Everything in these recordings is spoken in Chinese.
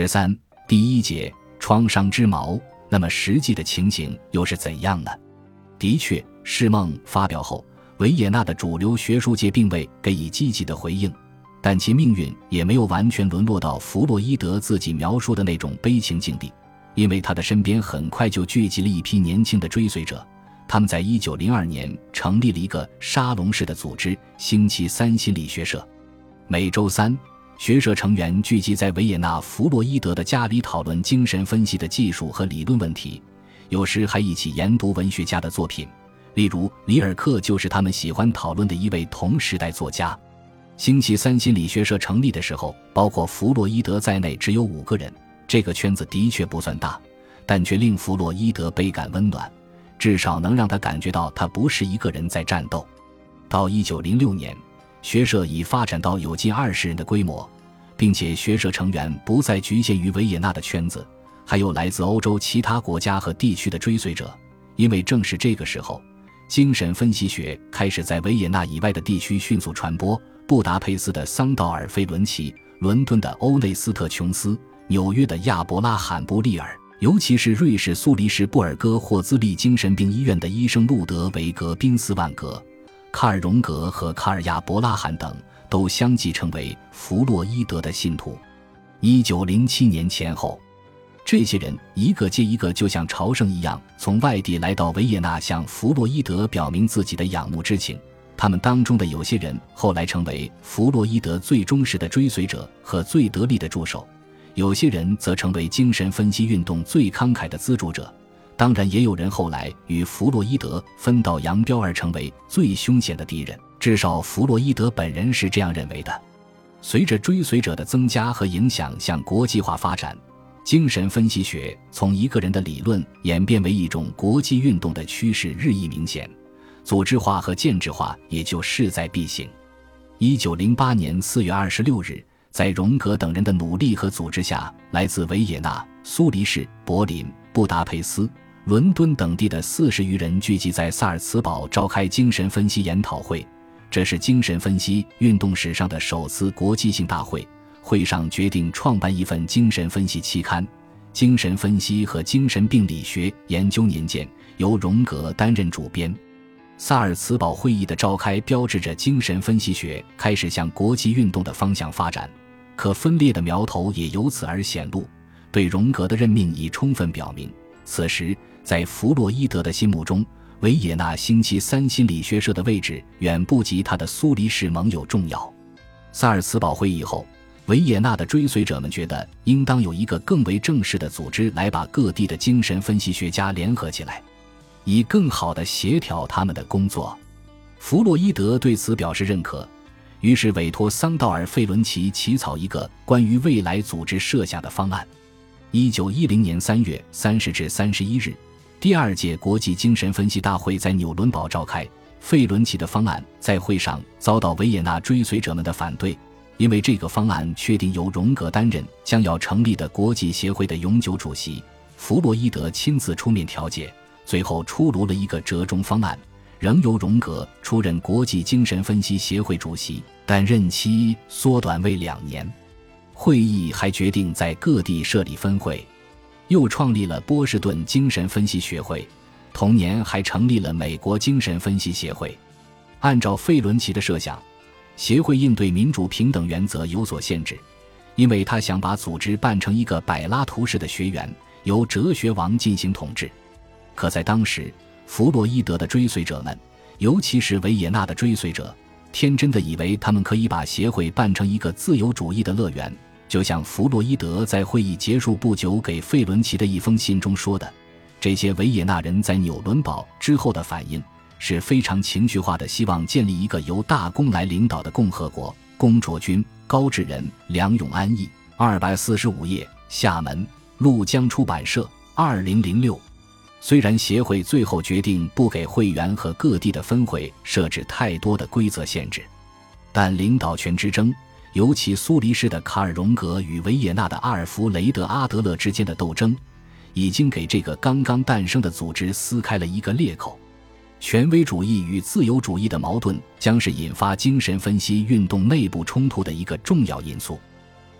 十三第一节创伤之矛。那么实际的情形又是怎样呢？的确，释梦发表后，维也纳的主流学术界并未给予积极的回应，但其命运也没有完全沦落到弗洛伊德自己描述的那种悲情境地，因为他的身边很快就聚集了一批年轻的追随者，他们在一九零二年成立了一个沙龙式的组织——星期三心理学社，每周三。学社成员聚集在维也纳弗洛伊德的家里讨论精神分析的技术和理论问题，有时还一起研读文学家的作品。例如，里尔克就是他们喜欢讨论的一位同时代作家。星期三心理学社成立的时候，包括弗洛伊德在内只有五个人。这个圈子的确不算大，但却令弗洛伊德倍感温暖，至少能让他感觉到他不是一个人在战斗。到一九零六年。学社已发展到有近二十人的规模，并且学社成员不再局限于维也纳的圈子，还有来自欧洲其他国家和地区的追随者。因为正是这个时候，精神分析学开始在维也纳以外的地区迅速传播。布达佩斯的桑道尔·菲伦奇、伦敦的欧内斯特·琼斯、纽约的亚伯拉罕·布利尔，尤其是瑞士苏黎世布尔戈霍兹利精神病医院的医生路德维格·宾斯万格。卡尔·荣格和卡尔·亚伯拉罕等都相继成为弗洛伊德的信徒。一九零七年前后，这些人一个接一个，就像朝圣一样，从外地来到维也纳，向弗洛伊德表明自己的仰慕之情。他们当中的有些人后来成为弗洛伊德最忠实的追随者和最得力的助手，有些人则成为精神分析运动最慷慨的资助者。当然，也有人后来与弗洛伊德分道扬镳，而成为最凶险的敌人。至少，弗洛伊德本人是这样认为的。随着追随者的增加和影响向国际化发展，精神分析学从一个人的理论演变为一种国际运动的趋势日益明显，组织化和建制化也就势在必行。一九零八年四月二十六日，在荣格等人的努力和组织下，来自维也纳、苏黎世、柏林、布达佩斯。伦敦等地的四十余人聚集在萨尔茨堡召开精神分析研讨会，这是精神分析运动史上的首次国际性大会。会上决定创办一份精神分析期刊，《精神分析和精神病理学研究年鉴》，由荣格担任主编。萨尔茨堡会议的召开标志着精神分析学开始向国际运动的方向发展，可分裂的苗头也由此而显露。对荣格的任命已充分表明，此时。在弗洛伊德的心目中，维也纳星期三心理学社的位置远不及他的苏黎世盟友重要。萨尔茨堡会议后，维也纳的追随者们觉得应当有一个更为正式的组织来把各地的精神分析学家联合起来，以更好地协调他们的工作。弗洛伊德对此表示认可，于是委托桑道尔·费伦奇起草一个关于未来组织设想的方案。一九一零年三月三十至三十一日。第二届国际精神分析大会在纽伦堡召开。费伦奇的方案在会上遭到维也纳追随者们的反对，因为这个方案确定由荣格担任将要成立的国际协会的永久主席。弗洛伊德亲自出面调解，最后出炉了一个折中方案，仍由荣格出任国际精神分析协会主席，但任期缩短为两年。会议还决定在各地设立分会。又创立了波士顿精神分析学会，同年还成立了美国精神分析协会。按照费伦奇的设想，协会应对民主平等原则有所限制，因为他想把组织办成一个柏拉图式的学园，由哲学王进行统治。可在当时，弗洛伊德的追随者们，尤其是维也纳的追随者，天真的以为他们可以把协会办成一个自由主义的乐园。就像弗洛伊德在会议结束不久给费伦奇的一封信中说的，这些维也纳人在纽伦堡之后的反应是非常情绪化的，希望建立一个由大公来领导的共和国。龚卓君、高志仁、梁永安译，二百四十五页，厦门陆江出版社，二零零六。虽然协会最后决定不给会员和各地的分会设置太多的规则限制，但领导权之争。尤其苏黎世的卡尔·荣格与维也纳的阿尔弗雷德·阿德勒之间的斗争，已经给这个刚刚诞生的组织撕开了一个裂口。权威主义与自由主义的矛盾将是引发精神分析运动内部冲突的一个重要因素。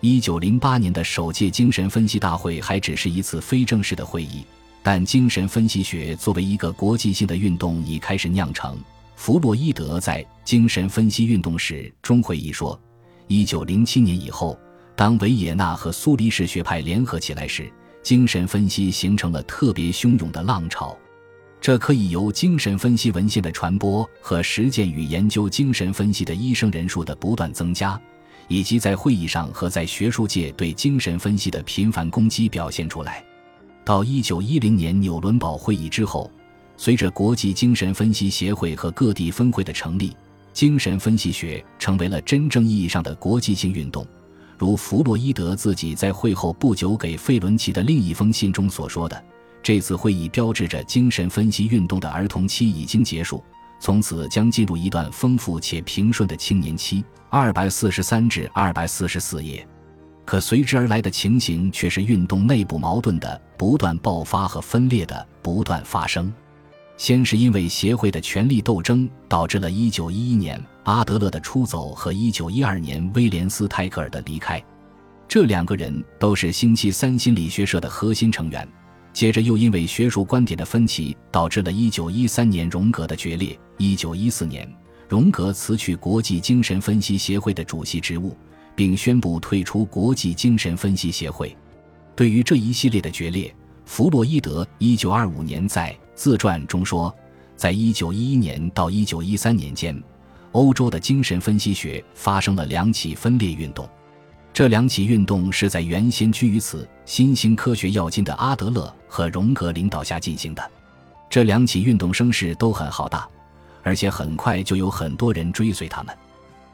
一九零八年的首届精神分析大会还只是一次非正式的会议，但精神分析学作为一个国际性的运动已开始酿成。弗洛伊德在《精神分析运动史》中会议说：“一九零七年以后，当维也纳和苏黎世学派联合起来时，精神分析形成了特别汹涌的浪潮。这可以由精神分析文献的传播和实践与研究精神分析的医生人数的不断增加，以及在会议上和在学术界对精神分析的频繁攻击表现出来。到一九一零年纽伦堡会议之后。”随着国际精神分析协会和各地分会的成立，精神分析学成为了真正意义上的国际性运动。如弗洛伊德自己在会后不久给费伦奇的另一封信中所说的：“这次会议标志着精神分析运动的儿童期已经结束，从此将进入一段丰富且平顺的青年期。”二百四十三至二百四十四页。可随之而来的情形却是运动内部矛盾的不断爆发和分裂的不断发生。先是因为协会的权力斗争导致了1911年阿德勒的出走和1912年威廉斯泰克尔的离开，这两个人都是星期三心理学社的核心成员。接着又因为学术观点的分歧，导致了1913年荣格的决裂。1914年，荣格辞去国际精神分析协会的主席职务，并宣布退出国际精神分析协会。对于这一系列的决裂，弗洛伊德1925年在自传中说，在1911年到1913年间，欧洲的精神分析学发生了两起分裂运动。这两起运动是在原先居于此新兴科学要津的阿德勒和荣格领导下进行的。这两起运动声势都很浩大，而且很快就有很多人追随他们。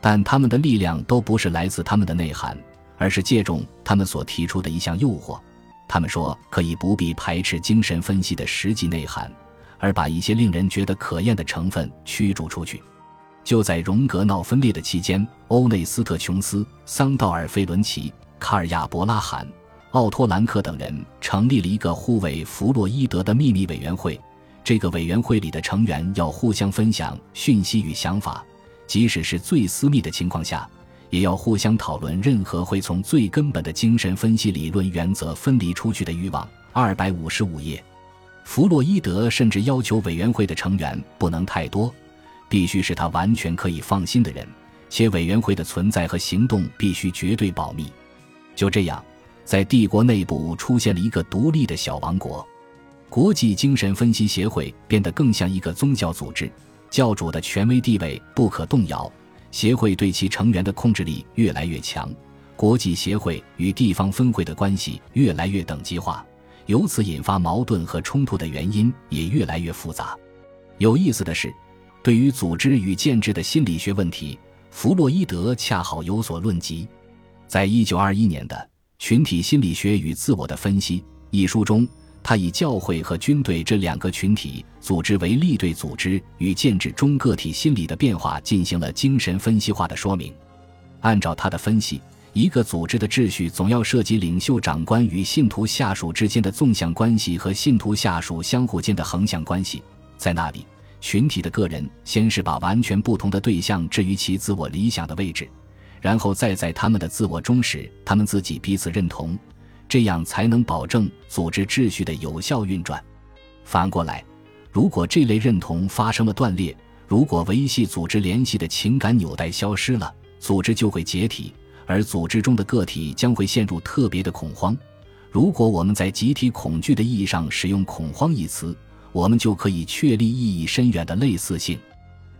但他们的力量都不是来自他们的内涵，而是借重他们所提出的一项诱惑。他们说可以不必排斥精神分析的实际内涵，而把一些令人觉得可厌的成分驱逐出去。就在荣格闹分裂的期间，欧内斯特·琼斯、桑道尔·费伦奇、卡尔亚·伯拉罕、奥托·兰克等人成立了一个护卫弗洛伊德的秘密委员会。这个委员会里的成员要互相分享讯息与想法，即使是最私密的情况下。也要互相讨论任何会从最根本的精神分析理论原则分离出去的欲望。二百五十五页，弗洛伊德甚至要求委员会的成员不能太多，必须是他完全可以放心的人，且委员会的存在和行动必须绝对保密。就这样，在帝国内部出现了一个独立的小王国，国际精神分析协会变得更像一个宗教组织，教主的权威地位不可动摇。协会对其成员的控制力越来越强，国际协会与地方分会的关系越来越等级化，由此引发矛盾和冲突的原因也越来越复杂。有意思的是，对于组织与建制的心理学问题，弗洛伊德恰好有所论及。在一九二一年的《群体心理学与自我的分析》一书中。他以教会和军队这两个群体组织为例，对组织与建制中个体心理的变化进行了精神分析化的说明。按照他的分析，一个组织的秩序总要涉及领袖长官与信徒下属之间的纵向关系和信徒下属相互间的横向关系。在那里，群体的个人先是把完全不同的对象置于其自我理想的位置，然后再在他们的自我中使他们自己彼此认同。这样才能保证组织秩序的有效运转。反过来，如果这类认同发生了断裂，如果维系组织联系的情感纽带消失了，组织就会解体，而组织中的个体将会陷入特别的恐慌。如果我们在集体恐惧的意义上使用“恐慌”一词，我们就可以确立意义深远的类似性。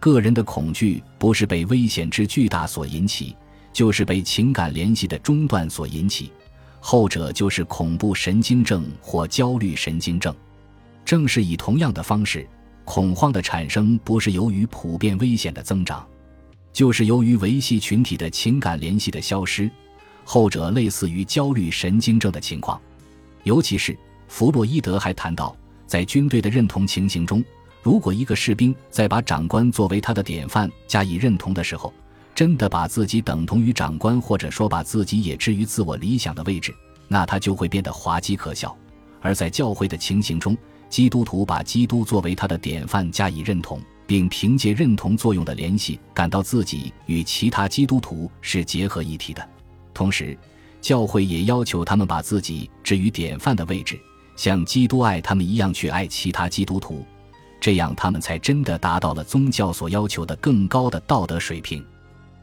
个人的恐惧不是被危险之巨大所引起，就是被情感联系的中断所引起。后者就是恐怖神经症或焦虑神经症，正是以同样的方式，恐慌的产生不是由于普遍危险的增长，就是由于维系群体的情感联系的消失。后者类似于焦虑神经症的情况。尤其是弗洛伊德还谈到，在军队的认同情形中，如果一个士兵在把长官作为他的典范加以认同的时候。真的把自己等同于长官，或者说把自己也置于自我理想的位置，那他就会变得滑稽可笑。而在教会的情形中，基督徒把基督作为他的典范加以认同，并凭借认同作用的联系，感到自己与其他基督徒是结合一体的。同时，教会也要求他们把自己置于典范的位置，像基督爱他们一样去爱其他基督徒，这样他们才真的达到了宗教所要求的更高的道德水平。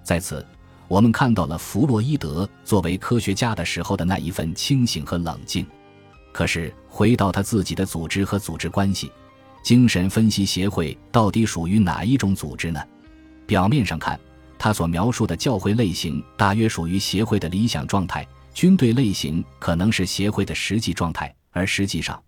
在此，我们看到了弗洛伊德作为科学家的时候的那一份清醒和冷静。可是，回到他自己的组织和组织关系，精神分析协会到底属于哪一种组织呢？表面上看，他所描述的教会类型大约属于协会的理想状态，军队类型可能是协会的实际状态，而实际上，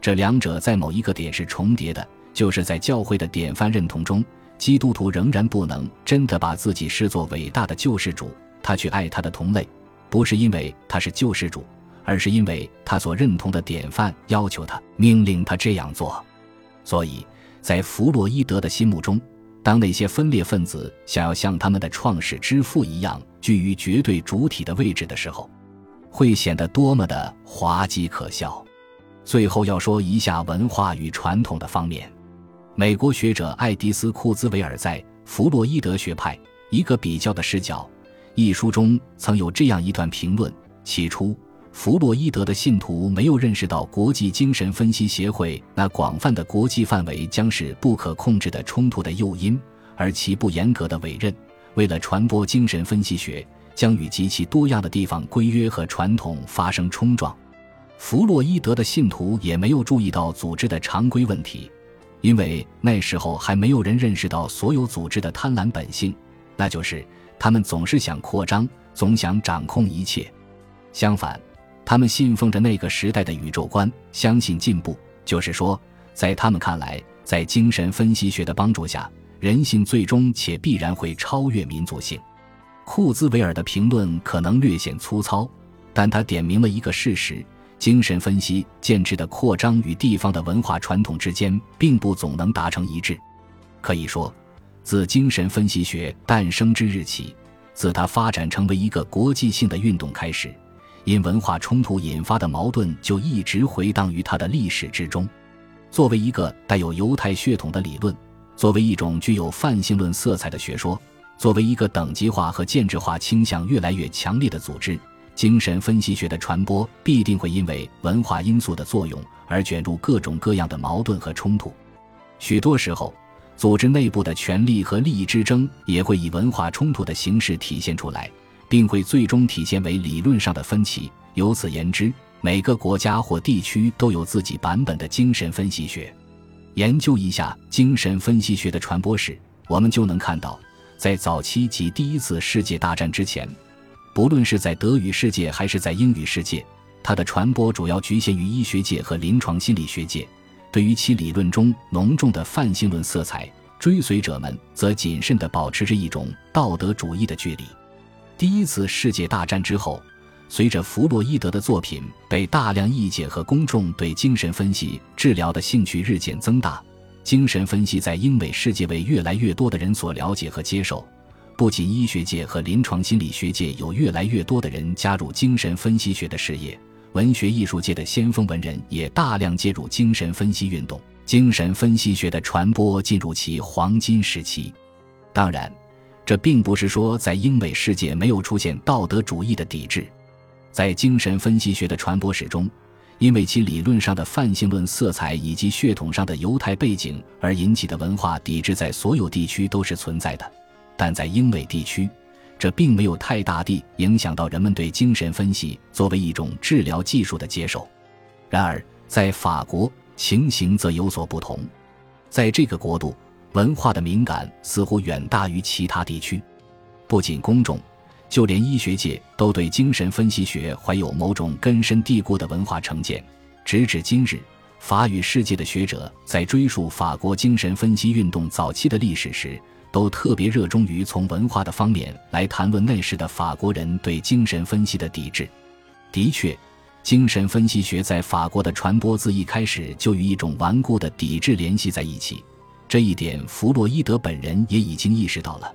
这两者在某一个点是重叠的，就是在教会的典范认同中，基督徒仍然不能真的把自己视作伟大的救世主，他去爱他的同类，不是因为他是救世主。而是因为他所认同的典范要求他、命令他这样做，所以在弗洛伊德的心目中，当那些分裂分子想要像他们的创始之父一样居于绝对主体的位置的时候，会显得多么的滑稽可笑。最后要说一下文化与传统的方面，美国学者爱迪斯·库兹韦尔在《弗洛伊德学派：一个比较的视角》一书中曾有这样一段评论：起初。弗洛伊德的信徒没有认识到国际精神分析协会那广泛的国际范围将是不可控制的冲突的诱因，而其不严格的委任，为了传播精神分析学，将与极其多样的地方规约和传统发生冲撞。弗洛伊德的信徒也没有注意到组织的常规问题，因为那时候还没有人认识到所有组织的贪婪本性，那就是他们总是想扩张，总想掌控一切。相反。他们信奉着那个时代的宇宙观，相信进步。就是说，在他们看来，在精神分析学的帮助下，人性最终且必然会超越民族性。库兹韦尔的评论可能略显粗糙，但他点明了一个事实：精神分析建制的扩张与地方的文化传统之间，并不总能达成一致。可以说，自精神分析学诞生之日起，自它发展成为一个国际性的运动开始。因文化冲突引发的矛盾就一直回荡于它的历史之中。作为一个带有犹太血统的理论，作为一种具有泛性论色彩的学说，作为一个等级化和建制化倾向越来越强烈的组织，精神分析学的传播必定会因为文化因素的作用而卷入各种各样的矛盾和冲突。许多时候，组织内部的权力和利益之争也会以文化冲突的形式体现出来。并会最终体现为理论上的分歧。由此言之，每个国家或地区都有自己版本的精神分析学。研究一下精神分析学的传播史，我们就能看到，在早期及第一次世界大战之前，不论是在德语世界还是在英语世界，它的传播主要局限于医学界和临床心理学界。对于其理论中浓重的泛性论色彩，追随者们则谨慎地保持着一种道德主义的距离。第一次世界大战之后，随着弗洛伊德的作品被大量译解和公众对精神分析治疗的兴趣日渐增大，精神分析在英美世界为越来越多的人所了解和接受。不仅医学界和临床心理学界有越来越多的人加入精神分析学的事业，文学艺术界的先锋文人也大量介入精神分析运动，精神分析学的传播进入其黄金时期。当然。这并不是说在英美世界没有出现道德主义的抵制，在精神分析学的传播史中，因为其理论上的泛性论色彩以及血统上的犹太背景而引起的文化抵制，在所有地区都是存在的。但在英美地区，这并没有太大地影响到人们对精神分析作为一种治疗技术的接受。然而，在法国情形则有所不同，在这个国度。文化的敏感似乎远大于其他地区，不仅公众，就连医学界都对精神分析学怀有某种根深蒂固的文化成见。直至今日，法语世界的学者在追溯法国精神分析运动早期的历史时，都特别热衷于从文化的方面来谈论那时的法国人对精神分析的抵制。的确，精神分析学在法国的传播自一开始就与一种顽固的抵制联系在一起。这一点，弗洛伊德本人也已经意识到了，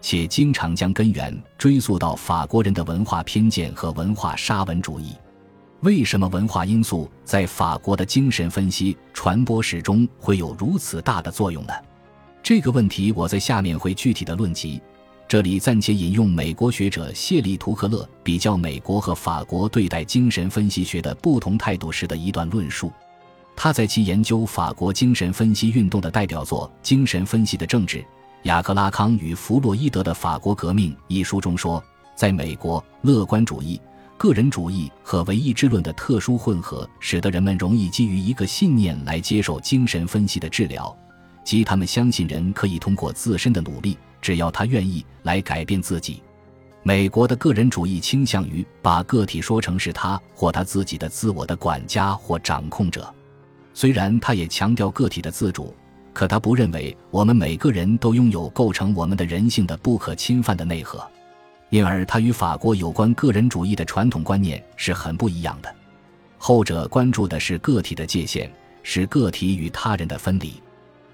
且经常将根源追溯到法国人的文化偏见和文化沙文主义。为什么文化因素在法国的精神分析传播史中会有如此大的作用呢？这个问题，我在下面会具体的论及。这里暂且引用美国学者谢利图克勒比较美国和法国对待精神分析学的不同态度时的一段论述。他在其研究法国精神分析运动的代表作《精神分析的政治：雅克拉康与弗洛伊德的法国革命》一书中说，在美国，乐观主义、个人主义和唯意志论的特殊混合，使得人们容易基于一个信念来接受精神分析的治疗，即他们相信人可以通过自身的努力，只要他愿意来改变自己。美国的个人主义倾向于把个体说成是他或他自己的自我的管家或掌控者。虽然他也强调个体的自主，可他不认为我们每个人都拥有构成我们的人性的不可侵犯的内核，因而他与法国有关个人主义的传统观念是很不一样的。后者关注的是个体的界限，是个体与他人的分离。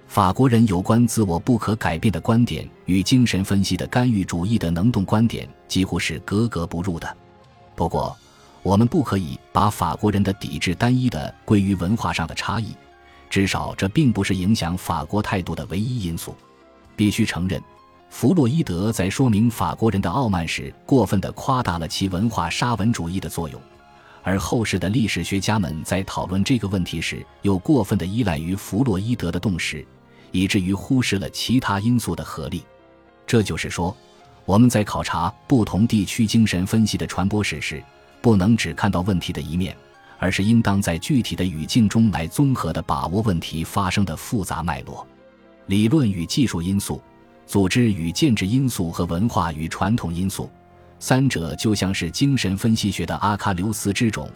法国人有关自我不可改变的观点与精神分析的干预主义的能动观点几乎是格格不入的。不过，我们不可以把法国人的抵制单一的归于文化上的差异，至少这并不是影响法国态度的唯一因素。必须承认，弗洛伊德在说明法国人的傲慢时，过分地夸大了其文化沙文主义的作用；而后世的历史学家们在讨论这个问题时，又过分地依赖于弗洛伊德的洞识，以至于忽视了其他因素的合力。这就是说，我们在考察不同地区精神分析的传播史时，不能只看到问题的一面，而是应当在具体的语境中来综合地把握问题发生的复杂脉络。理论与技术因素、组织与建制因素和文化与传统因素，三者就像是精神分析学的阿喀琉斯之种，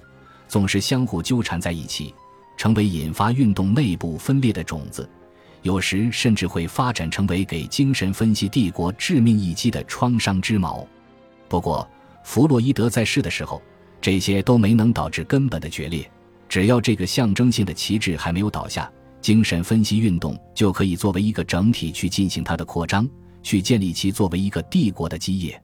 总是相互纠缠在一起，成为引发运动内部分裂的种子，有时甚至会发展成为给精神分析帝国致命一击的创伤之矛。不过，弗洛伊德在世的时候。这些都没能导致根本的决裂。只要这个象征性的旗帜还没有倒下，精神分析运动就可以作为一个整体去进行它的扩张，去建立其作为一个帝国的基业。